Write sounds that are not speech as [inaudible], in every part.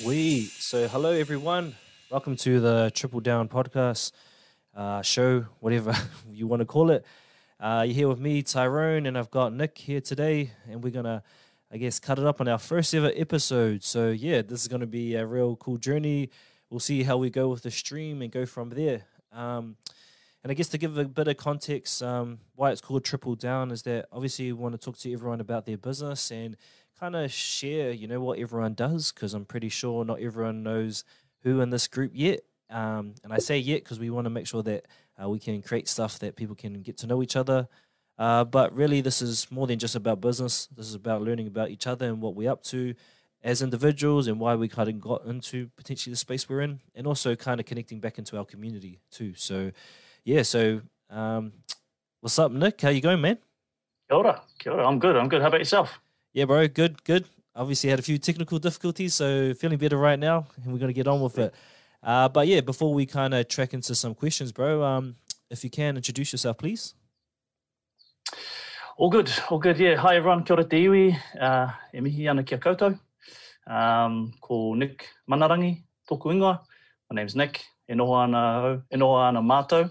Sweet. So, hello everyone. Welcome to the Triple Down podcast uh, show, whatever [laughs] you want to call it. Uh, you're here with me, Tyrone, and I've got Nick here today, and we're gonna, I guess, cut it up on our first ever episode. So, yeah, this is gonna be a real cool journey. We'll see how we go with the stream and go from there. Um, and I guess to give a bit of context, um, why it's called Triple Down is that obviously we want to talk to everyone about their business and kind of share, you know, what everyone does because I'm pretty sure not everyone knows who in this group yet. Um, and I say yet because we want to make sure that uh, we can create stuff that people can get to know each other. Uh, but really, this is more than just about business. This is about learning about each other and what we're up to as individuals and why we kind of got into potentially the space we're in, and also kind of connecting back into our community too. So, yeah. So, um, what's up, Nick? How you going, man? Kia ora. Kia ora. I'm good. I'm good. How about yourself? Yeah, bro. Good, good. Obviously, had a few technical difficulties, so feeling better right now, and we're gonna get on with it. Uh, but yeah, before we kind of track into some questions, bro, um, if you can introduce yourself, please. All good. All good. Yeah. Hi, everyone. Kia ora te iwi. Uh, e mihi ana kia koutou. Um, ko Nick Manarangi, tōku ingoa. My name's Nick. E noho ana, e noho ana mātou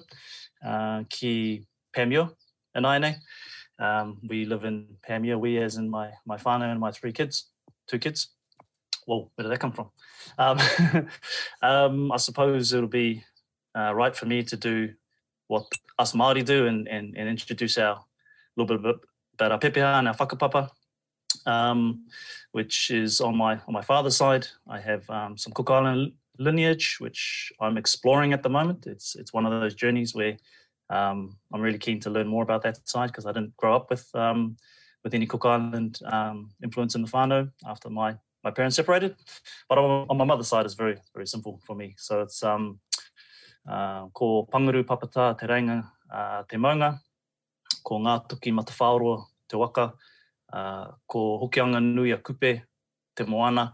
uh, ki Panmure and I nei. Um, we live in Panmure, we as in my, my whānau and my three kids, two kids. Whoa, where did that come from? Um, [laughs] um, I suppose it'll be uh, right for me to do what us Māori do and, and, and introduce our little bit about- about our pepeha and our whakapapa, um, which is on my on my father's side. I have um, some Cook Island lineage, which I'm exploring at the moment. It's it's one of those journeys where um, I'm really keen to learn more about that side because I didn't grow up with um, with any Cook Island um, influence in the whānau after my my parents separated. But on, on my mother's side, it's very very simple for me. So it's um, uh, ko Panguru Papata te Reinga uh, te Maunga, ko ngā tuki Matawhaoroa te waka, uh, ko Hokianga Nui a Kupe te Moana,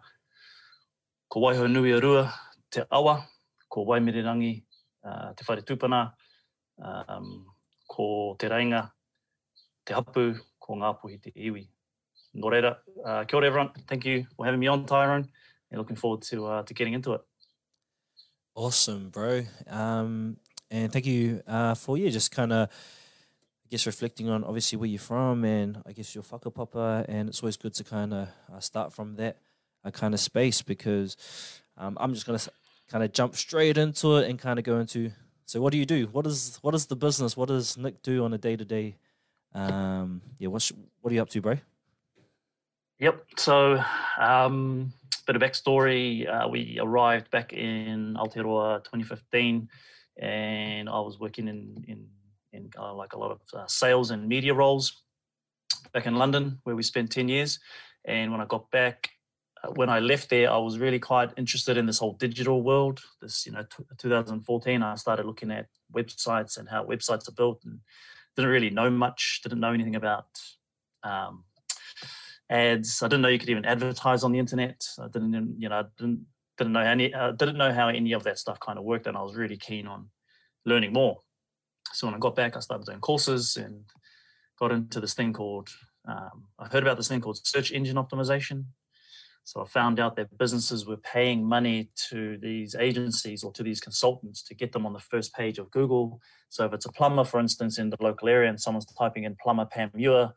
ko Waiho Nui a Rua te Awa, ko Waimirirangi uh, te Whare Tupana, um, ko te Reinga, te Hapu, ko ngā puhi te iwi. Nō reira, uh, kia ora everyone. Thank you for having me on, Tyrone. And looking forward to uh, to getting into it. Awesome, bro. Um, and thank you uh, for yeah, just kind of, I guess, reflecting on obviously where you're from and I guess your whakapapa. And it's always good to kind of uh, start from that uh, kind of space because um, I'm just gonna kind of jump straight into it and kind of go into. So, what do you do? What is what is the business? What does Nick do on a day to day? Um, yeah, what's what are you up to, bro? Yep. So, um, bit of backstory. Uh, we arrived back in Aotearoa 2015, and I was working in in in uh, like a lot of uh, sales and media roles back in London, where we spent 10 years. And when I got back, when I left there, I was really quite interested in this whole digital world. This, you know, t- 2014, I started looking at websites and how websites are built, and didn't really know much. Didn't know anything about um, ads. I didn't know you could even advertise on the internet. I didn't, you know, I didn't didn't know any uh, didn't know how any of that stuff kind of worked, and I was really keen on learning more. So when I got back, I started doing courses and got into this thing called um, I heard about this thing called search engine optimization. So I found out that businesses were paying money to these agencies or to these consultants to get them on the first page of Google. So if it's a plumber, for instance, in the local area, and someone's typing in plumber Panmure,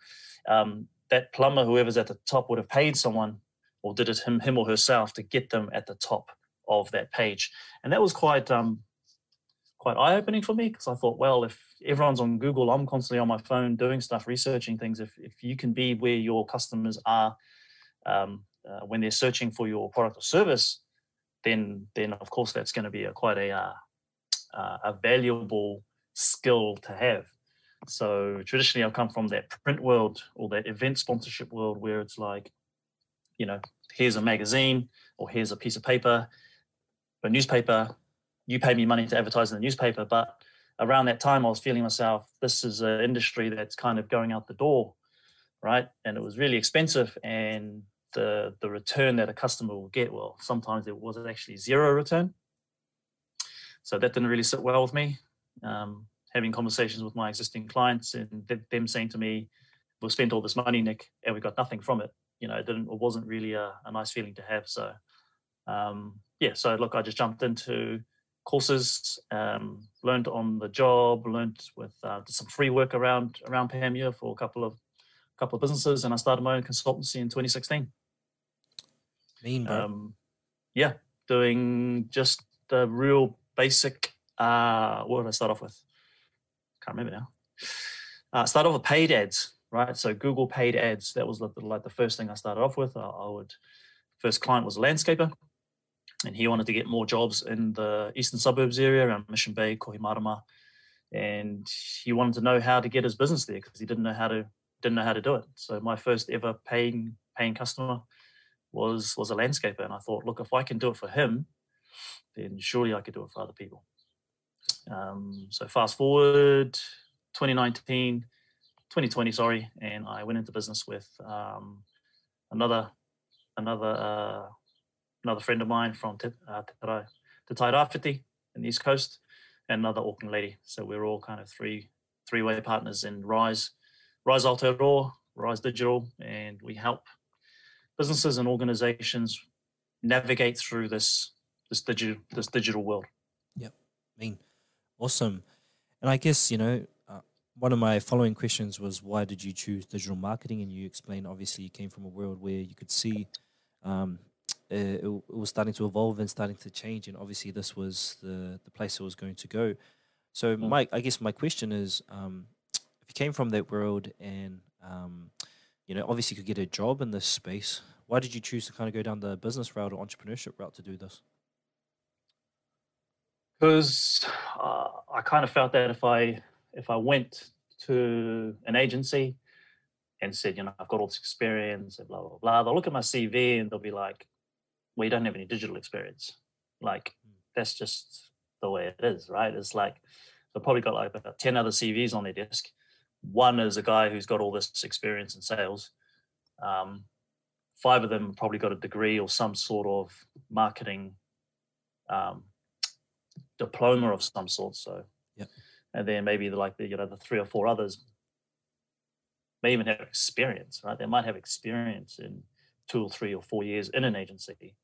um, that plumber, whoever's at the top, would have paid someone or did it him, him or herself to get them at the top of that page. And that was quite um, quite eye-opening for me because I thought, well, if everyone's on Google, I'm constantly on my phone doing stuff, researching things. If if you can be where your customers are um, uh, when they're searching for your product or service, then then of course that's going to be a quite a uh, uh, a valuable skill to have. So traditionally, I've come from that print world or that event sponsorship world where it's like, you know, here's a magazine or here's a piece of paper, a newspaper. You pay me money to advertise in the newspaper, but around that time, I was feeling myself. This is an industry that's kind of going out the door. right? And it was really expensive, and the the return that a customer will get, well, sometimes it was actually zero return. So that didn't really sit well with me. Um, having conversations with my existing clients and th- them saying to me, "We've spent all this money, Nick, and we got nothing from it." You know, it didn't. It wasn't really a, a nice feeling to have. So, um, yeah. So look, I just jumped into courses, um, learned on the job, learned with uh, some free work around around Pahamia for a couple of couple of businesses, and I started my own consultancy in 2016. Mean, bro. Um, yeah, doing just the real basic. Uh, what did I start off with? Can't remember now. Uh, start off with paid ads, right? So Google paid ads. That was like the, first thing I started off with. I, I would first client was a landscaper, and he wanted to get more jobs in the eastern suburbs area around Mission Bay, Kohimarama, and he wanted to know how to get his business there because he didn't know how to didn't know how to do it. So my first ever paying paying customer was was a landscaper, and I thought, look, if I can do it for him, then surely I could do it for other people. Um, so fast forward 2019, 2020, sorry, and I went into business with um, another another uh, another friend of mine from Te, uh, Te in the East Coast, and another Auckland lady. So we're all kind of three three way partners in RYZE, RYZE Aotearoa, RYZE Digital, and we help businesses and organizations navigate through this this digital this digital world. Yep, I mean, awesome. And I guess you know uh, one of my following questions was why did you choose digital marketing? And you explained obviously you came from a world where you could see um, it, it was starting to evolve and starting to change, and obviously this was the the place it was going to go. So, Mm. Mike, I guess my question is, um, if you came from that world and um, you know obviously you could get a job in this space, why did you choose to kind of go down the business route or entrepreneurship route to do this? because uh, I kind of felt that if I if I went to an agency and said, you know, I've got all this experience and blah blah blah, they'll look at my CV and they'll be like, "Well, you don't have any digital experience." Like that's just the way it is, right? It's like they've probably got like about ten other CVs on their desk. One is a guy who's got all this experience in sales. Um, five of them probably got a degree or some sort of marketing um, diploma of some sort. So, Yep. and then maybe the, like the you know the three or four others may even have experience, right? They might have experience in two or three or four years in an agency.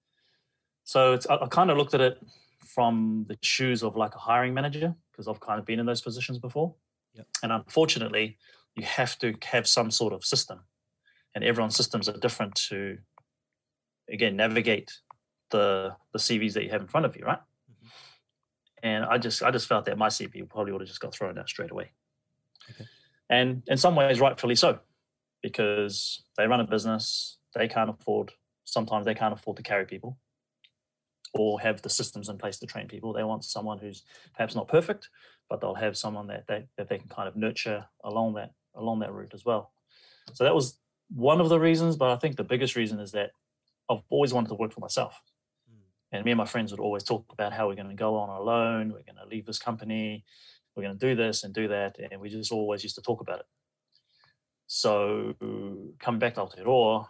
So it's I, I kind of looked at it from the shoes of like a hiring manager because I've kind of been in those positions before. Yep. And unfortunately, you have to have some sort of system, and everyone's systems are different to again navigate the the CVs that you have in front of you, right? Mhm. And I just I just felt that my CV probably would have just got thrown out straight away. Okay. And in some ways, rightfully so, because they run a business, they can't afford. Sometimes they can't afford to carry people, or have the systems in place to train people. They want someone who's perhaps not perfect, but they'll have someone that they that they can kind of nurture along that along that route as well. So that was one of the reasons, but I think the biggest reason is that I've always wanted to work for myself. Mm. And me and my friends would always talk about how we're going to go on our alone, we're going to leave this company, we're going to do this and do that. And we just always used to talk about it. So coming back to Aotearoa,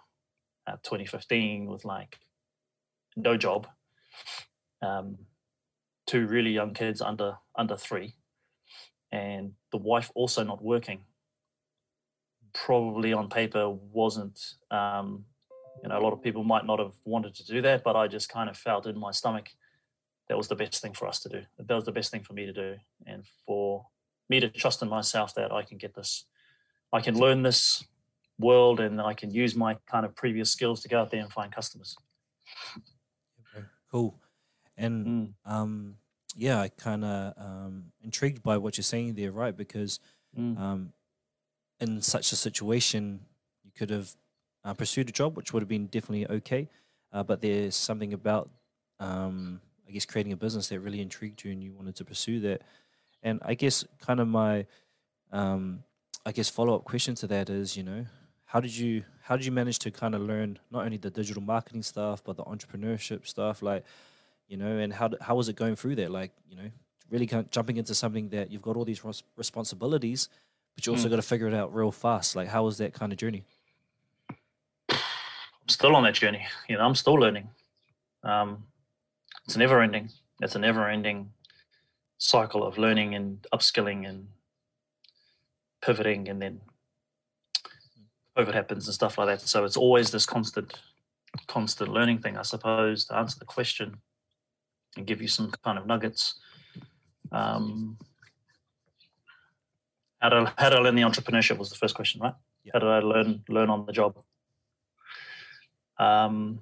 uh, 2015 with like no job, um, two really young kids under under three, and the wife also not working. Probably on paper wasn't um, you know a lot of people might not have wanted to do that but i just kind of felt in my stomach that was the best thing for us to do that was the best thing for me to do and for me to trust in myself that i can get this i can learn this world and i can use my kind of previous skills to go out there and find customers Okay, Cool. And Mm, um, yeah, I kind of um, intrigued by what you're saying there, right? Because mm, um, in such a situation, you could have uh, pursued a job, which would have been definitely okay. Uh, but there's something about, um, I guess, creating a business that really intrigued you, and you wanted to pursue that. And I guess, kind of my, um, I guess, follow up question to that is, you know, how did you how did you manage to kind of learn not only the digital marketing stuff but the entrepreneurship stuff, like, you know, and how how was it going through there? like, you know, really kind of jumping into something that you've got all these res- responsibilities but you also Mm. got to figure it out real fast. Like, how was that kind of journey? I'm still on that journey. You know, I'm still learning. Um, it's never ending. It's a never ending cycle of learning and upskilling and pivoting and then COVID happens and stuff like that. So it's always this constant, constant learning thing, I suppose, to answer the question and give you some kind of nuggets. Um, how did I, how did I learn the entrepreneurship was the first question, right? Yeah. How did I learn learn on the job? Um,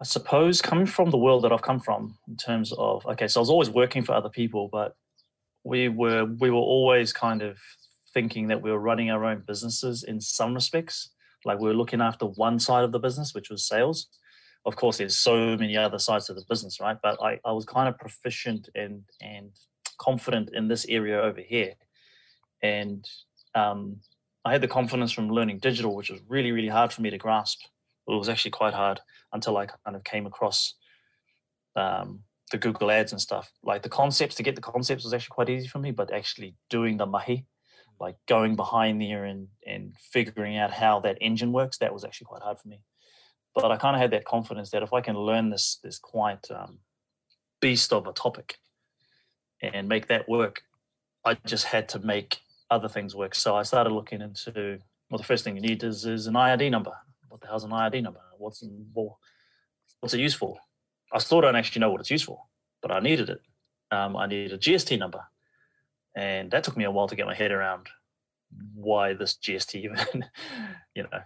I suppose coming from the world that I've come from, in terms of okay, so I was always working for other people, but we were we were always kind of thinking that we were running our own businesses in some respects. Like we were looking after one side of the business, which was sales. Of course, there's so many other sides of the business, right? But I, I was kind of proficient and and confident in this area over here, and um, I had the confidence from learning digital, which was really really hard for me to grasp. It was actually quite hard until I kind of came across um, the Google ads and stuff. Like the concepts to get the concepts was actually quite easy for me, but actually doing the mahi, like going behind there and and figuring out how that engine works, that was actually quite hard for me. But I kind of had that confidence that if I can learn this this quite um, beast of a topic and make that work, I just had to make other things work. So I started looking into well, the first thing you need is is an IRD number. What the hell's an IRD number? What's what's it used for? I still don't actually know what it's used for, but I needed it. Um, I needed a GST number, and that took me a while to get my head around why this GST even. [laughs] you know,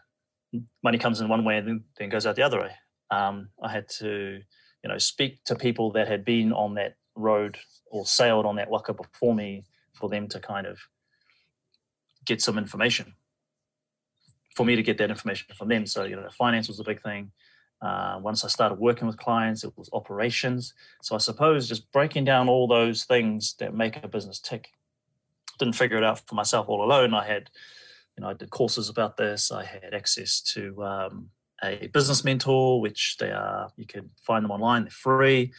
money comes in one way and then, then goes out the other way. Um, I had to, you know, speak to people that had been on that road or sailed on that waka before me for them to kind of get some information. For me to get that information from them, so you know, finance was a big thing. Uh, once I started working with clients, it was operations. So I suppose just breaking down all those things that make a business tick. Didn't figure it out for myself all alone. I had, know, I did courses about this. I had access to um, a business mentor, which they are. You can find them online. They're free.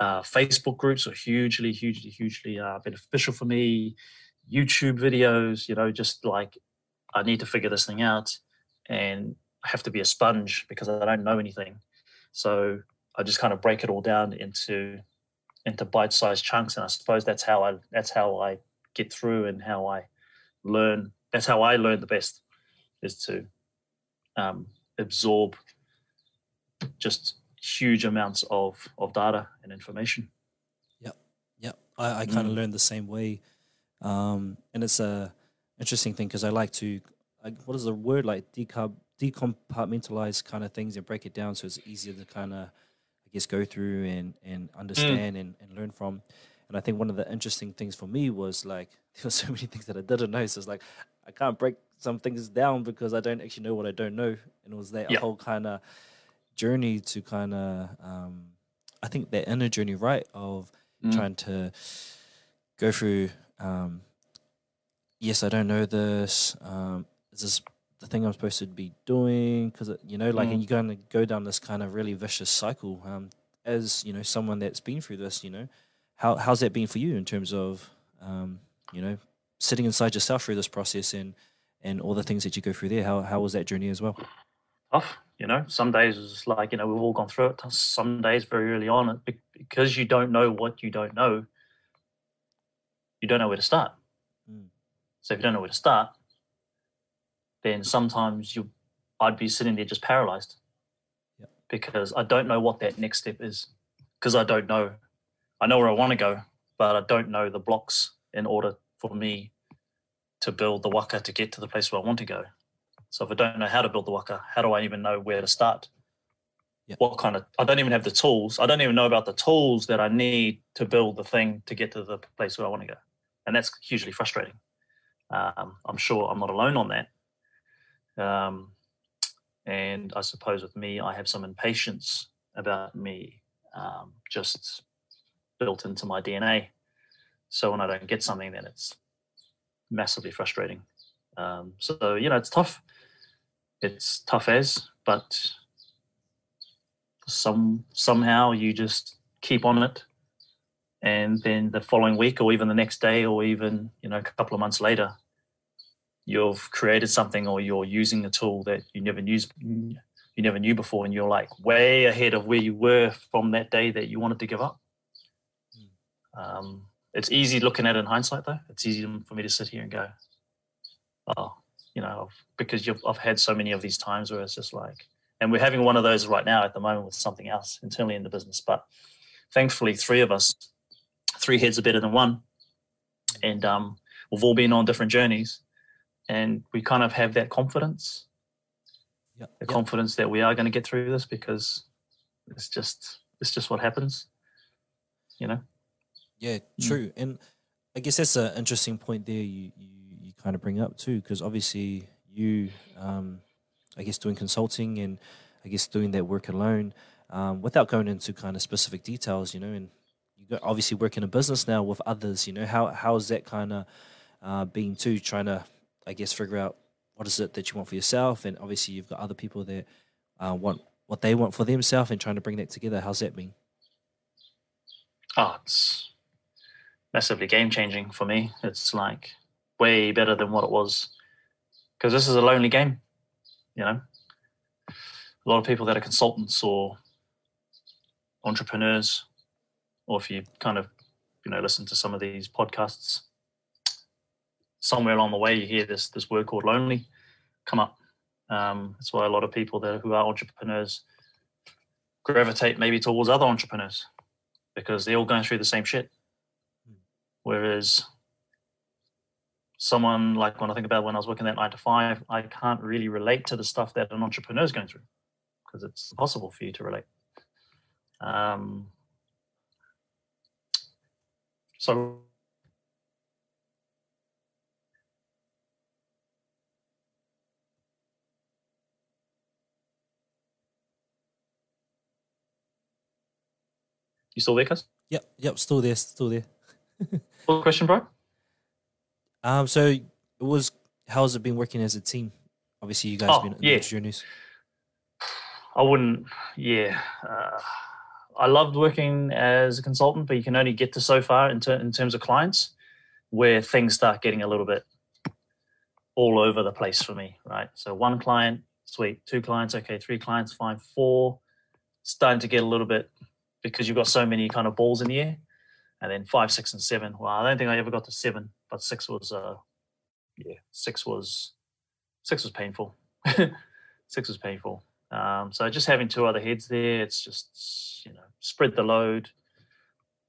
Uh, Facebook groups are hugely, hugely, hugely uh, beneficial for me. YouTube videos, you know, just like I need to figure this thing out, and I have to be a sponge because I don't know anything. So I just kind of break it all down into into bite-sized chunks, and I suppose that's how I that's how I get through and how I learn. That's how I learn the best is to um, absorb just huge amounts of of data and information. Yep, I, I kind of Mm. learned the same way, um, and it's a interesting thing because I like to, like, what is the word like decarb decompartmentalize kind of things and break it down so it's easier to kind of, I guess, go through and and understand and, and learn from. And I think one of the interesting things for me was like [laughs] there were so many things that I didn't know. So it's like I can't break some things down because I don't actually know what I don't know. And it was that Yeah. whole kind of journey to kind of, um, I think that inner journey, right, of Mm. trying to go through um yes i don't know this um is this the thing i'm supposed to be doing because you know like Mm. and you're going to go down this kind of really vicious cycle um as you know someone that's been through this you know how how's that been for you in terms of um you know sitting inside yourself through this process and and all the things that you go through there how how was that journey as well tough. You know, some days it's like you know we've all gone through it. Some days very early on, because you don't know what you don't know, you don't know where to start. Mm. So if you don't know where to start, then sometimes you, I'd be sitting there just paralyzed, Yep. because I don't know what that next step is, because I don't know. I know where I want to go, but I don't know the blocks in order for me to build the waka to get to the place where I want to go. So if I don't know how to build the waka, how do I even know where to start? Yep. What kind of? I don't even have the tools. I don't even know about the tools that I need to build the thing to get to the place where I want to go, and that's hugely frustrating. Um, I'm sure I'm not alone on that. Um, and I suppose with me, I have some impatience about me, um, just built into my DNA. So when I don't get something, then it's massively frustrating. Um, so you know, it's tough. It's tough as, but some somehow you just keep on it, and then the following week, or even the next day, or even you know a couple of months later, you've created something or you're using a tool that you never used you never knew before and you're like way ahead of where you were from that day that you wanted to give up um, it's easy looking at it in hindsight though it's easy for me to sit here and go oh you know because you've, i've had so many of these times where it's just like and we're having one of those right now at the moment with something else internally in the business but thankfully three of us three heads are better than one and um, we've all been on different journeys and we kind of have that confidence Yeah. the yeah. confidence that we are going to get through this because it's just it's just what happens you know Yeah, Mm. true. And I guess that's an interesting point there you, you, you kind of bring up too, because obviously you, um, I guess, doing consulting and I guess doing that work alone, um, without going into kind of specific details, you know, and you got obviously work in a business now with others, you know, how how is that kind of uh, being too trying to, I guess, figure out what is it that you want for yourself, and obviously you've got other people that uh, want what they want for themselves and trying to bring that together. How's that been? oh it's massively game changing for me. It's like way better than what it was. Because this is a lonely game you know? A lot of people that are consultants or entrepreneurs or if you kind of you know listen to some of these podcasts somewhere along the way you hear this this word called lonely come up. Um, that's why a lot of people that who are entrepreneurs gravitate maybe towards other entrepreneurs because they're all going through the same shit whereas someone like when i think about when i was working that nine to five i can't really relate to the stuff that an entrepreneur is going through because it's impossible for you to relate um, so you still there, Cuz? Yep, yep, still there, still there. What question, bro? Um, so it was how's it been working as a team? Obviously, you guys Oh, been in yeah. those journeys. I wouldn't. Yeah, uh, I loved working as a consultant, but you can only get to so far in, ter- in terms of clients, where things start getting a little bit all over the place for me. Right. So one client, sweet. Two clients, okay. Three clients, fine. Four, starting to get a little bit because you've got so many kind of balls in the air. And then five, six, and seven. Well, I don't think I ever got to seven, but six was, uh, yeah, six was, six was painful. [laughs] six was painful. Um, so just having two other heads there, it's just you know spread the load,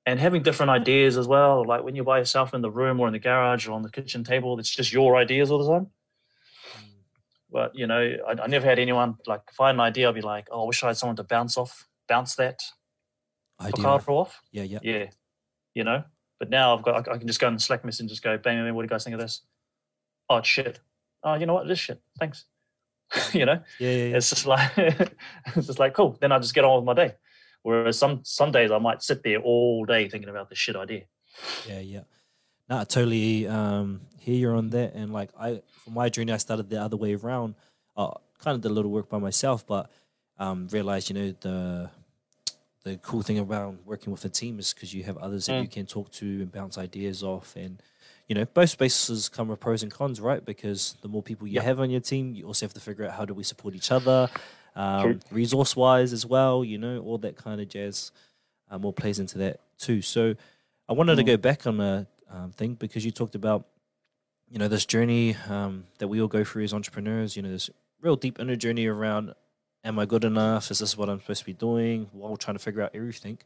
and having different ideas as well. Like when you're by yourself in the room or in the garage or on the kitchen table, it's just your ideas all the time. But you know, I, I never had anyone like if I had an idea, I'd be like, oh, I wish I had someone to bounce off, bounce that Idea. off. Yeah, yeah. Yeah, you know. But now I've got, I I can just go the Slack message and just go, bang, bang, what do you guys think of this? Oh, it's shit. Oh, you know what? This shit. Thanks. [laughs] you know. Yeah, yeah, yeah. it's just like [laughs] it's just like cool then i just get on with my day whereas some some days i might sit there all day thinking about this shit idea Yeah, yeah. No, I totally um hear you on that. And like I for my journey I started the other way around. Uh kind of did a little work by myself, but um realized, you know, the the cool thing around working with a team is because you have others that Mm. you can talk to and bounce ideas off and you know, both spaces come with pros and cons, right? Because the more people you Yeah. have on your team, you also have to figure out how do we support each other, um, resource wise as well, you know, all that kind of jazz um, all plays into that too. So I wanted to Mm. go back on a um, thing because you talked about, you know, this journey um, that we all go through as entrepreneurs. You know, this real deep inner journey around, am I good enough? Is this what I'm supposed to be doing? While trying to figure out everything.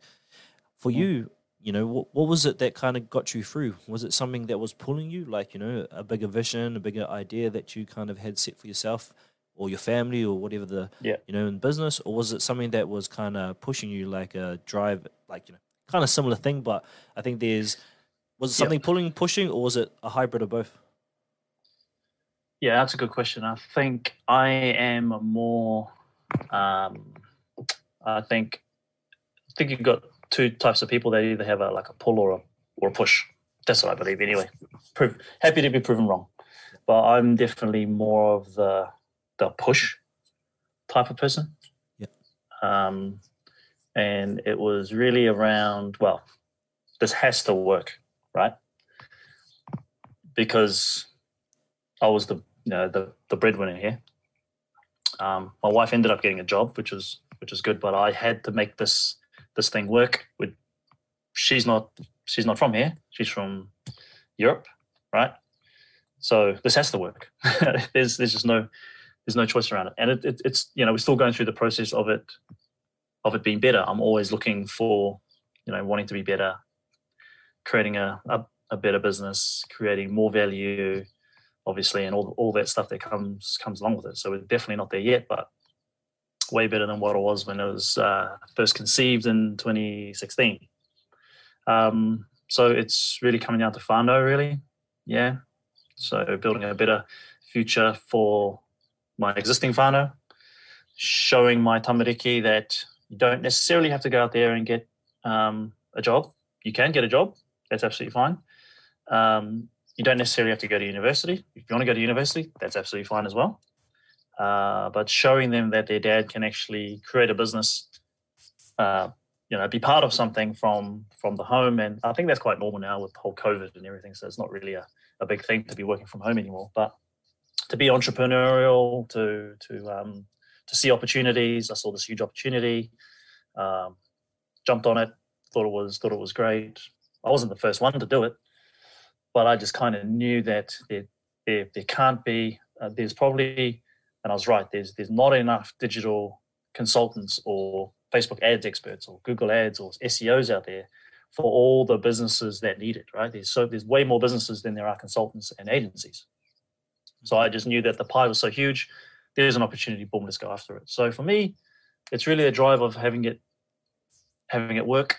For Mm. you, you know, what, what was it that kind of got you through? Was it something that was pulling you, like you know, a bigger vision, a bigger idea that you kind of had set for yourself? Or your family, or whatever the Yeah. you know in business, or was it something that was kind of pushing you, like a drive, like you know, kind of similar thing? But I think there's was it Yeah. something pulling, pushing, or was it a hybrid of both? yeah that's a good question i think i am a more um i think i think you've got two types of people that either have a like a pull or a or a push. That's what i believe anyway. Prove, happy to be proven wrong. But i'm definitely more of the the push type of person. Yeah. um and it was really around well this has to work right? Because I was the you know, the the breadwinner here. Um, my wife ended up getting a job, which was which was good, but I had to make this this thing work. With she's not she's not from here; she's from Europe, right? So this has to work. [laughs] there's there's just no there's no choice around it, and it, it, it's you know we're still going through the process of it of it being better. I'm always looking for you know wanting to be better, creating a, a, a better business, creating more value, obviously, and all all that stuff that comes comes along with it. So we're definitely not there yet, but way better than what it was when it was uh, first conceived in 2016. Um, so it's really coming down to whānau, really. Yeah. So building a better future for my existing whānau, showing my tamariki that you don't necessarily have to go out there and get um, a job. You can get a job. That's absolutely fine. Um, you don't necessarily have to go to university. If you want to go to university, that's absolutely fine as well. Uh, but showing them that their dad can actually create a business, uh, you know, be part of something from from the home, and I think that's quite normal now with the whole COVID and everything. So it's not really a, a big thing to be working from home anymore. But to be entrepreneurial, to to um, to see opportunities, I saw this huge opportunity, um, jumped on it, thought it was thought it was great. I wasn't the first one to do it, but I just kind of knew that there, there, there can't be. Uh, there's probably, and I was right. There's there's not enough digital consultants or Facebook ads experts or Google ads or SEOs out there for all the businesses that need it. Right? There's so there's way more businesses than there are consultants and agencies. So I just knew that the pie was so huge. There's an opportunity. Boom, let's go after it. So for me, it's really a drive of having it having it work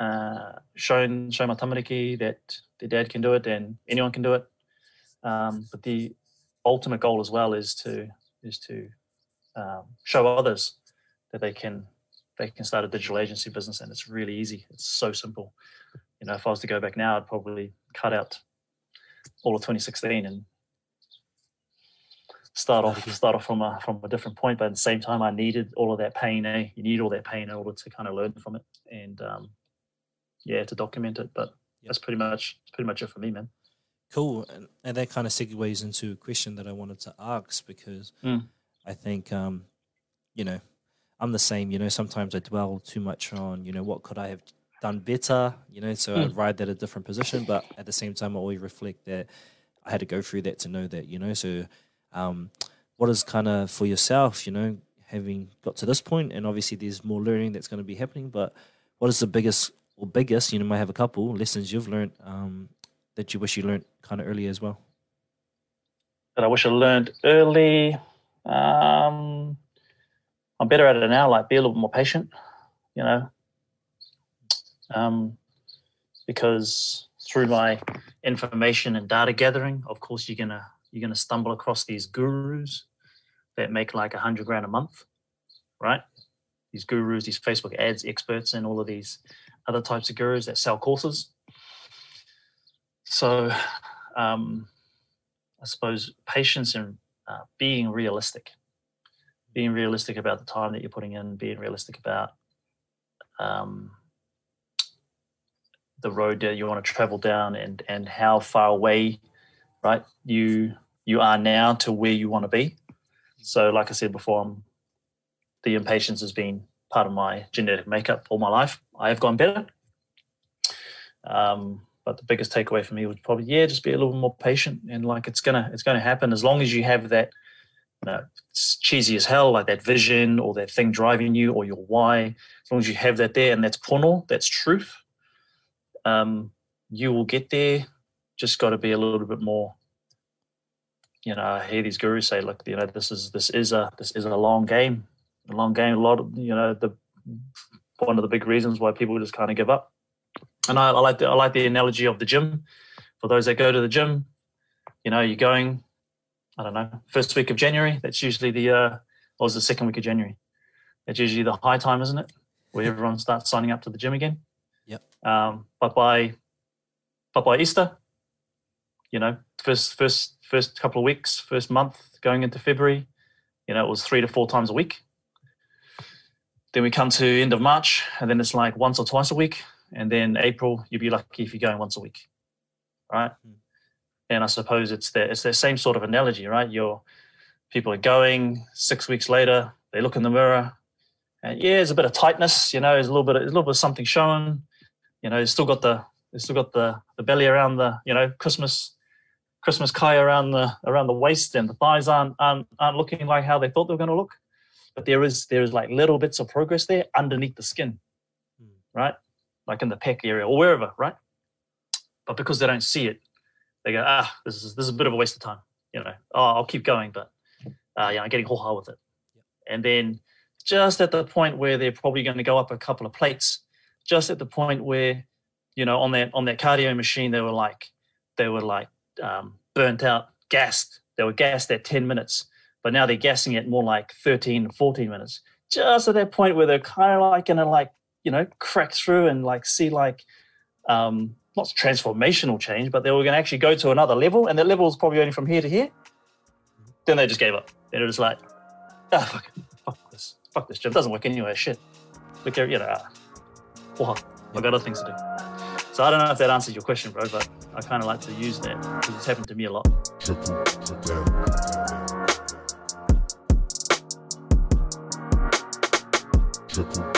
uh, showing show my tamariki that the dad can do it and anyone can do it. Um, but the ultimate goal as well is to is to um, show others that they can they can start a digital agency business and it's really easy. It's so simple. You know, if I was to go back now, I'd probably cut out all of 2016 and start off [laughs] start off from a from a different point. But at the same time, I needed all of that pain. Eh? You need all that pain in order to kind of learn from it. And um, yeah to document it. But yep. that's pretty much that's pretty much it for me, man. Cool, and, and that kind of segues into a question that I wanted to ask because mm. I think um, you know I'm the same. You know, sometimes I dwell too much on you know what could I have done better. You know, so mm. I ride that a different position, but at the same time, I always reflect that I had to go through that to know that. You know, so um, what is kind of for yourself? You know, having got to this point, and obviously there's more learning that's going to be happening, but what is the biggest or biggest, you know, might have a couple lessons you've learned um, that you wish you learned kind of early as well? That I wish I learned early. Um, I'm better at it now. Like, be a little more patient, you know, um, because through my information and data gathering, of course, you're gonna you're gonna stumble across these gurus that make like a hundred grand a month, right? These gurus, these Facebook ads experts, and all of these other types of gurus that sell courses. So, um, I suppose patience and uh, being realistic, being realistic about the time that you're putting in, being realistic about um, the road that you want to travel down, and and how far away, right, you you are now to where you want to be. So, like I said before, I'm, the impatience has been part of my genetic makeup all my life. I have gone better. Um, but the biggest takeaway for me was probably yeah, just be a little more patient and like it's gonna it's gonna happen as long as you have that. You know, it's cheesy as hell, like that vision or that thing driving you or your why. As long as you have that there and that's pono, that's truth. Um, you will get there. Just got to be a little bit more you know, I hear these gurus say, look, you know, this is this is a this is a long game a long game. A lot of you know the one of the big reasons why people just kind of give up. And I, I like the I like the analogy of the gym. For those that go to the gym, you know, you're going. I don't know, first week of January. That's usually the uh, or was the second week of January. That's usually the high time, isn't it? Where everyone starts signing up to the gym again. Yep. Um, but by but by Easter, you know, first first first couple of weeks, first month going into February, you know, it was three to four times a week. Then we come to end of March, and then it's like once or twice a week. And then April, you'd be lucky if you're going once a week, right? Mm. And I suppose it's that it's the same sort of analogy, right? Your people are going six weeks later, they look in the mirror, and yeah, there's a bit of tightness, you know, there's a little bit, of, a little bit of something showing, you know, it's still got the, it's still got the the belly around the, you know, Christmas, Christmas kai around the around the waist, and the thighs aren't aren't, aren't looking like how they thought they were going to look, but there is there is like little bits of progress there underneath the skin, Mm. right? Like in the pec area or wherever, right? But because they don't see it, they go, ah, this is this is a bit of a waste of time. You know, oh, I'll keep going, but uh, yeah, I'm getting whole hard with it. And then just at the point where they're probably going to go up a couple of plates, just at the point where, you know, on that on that cardio machine, they were like, they were like um, burnt out, gassed. They were gassed at 10 minutes, but now they're guessing it more like 13, 14 minutes. Just at that point where they're kind of like gonna like, you know, crack through and like see like um not transformational change, but they were gonna actually go to another level, and that level is probably only from here to here. Then they just gave up. They're just like, ah, fuck, it. fuck this, fuck this gym doesn't work anyway. Shit, look, here, you know, ah, well, I've got other things to do. So I don't know if that answers your question, bro, but I kind of like to use that because it's happened to me a lot. Triple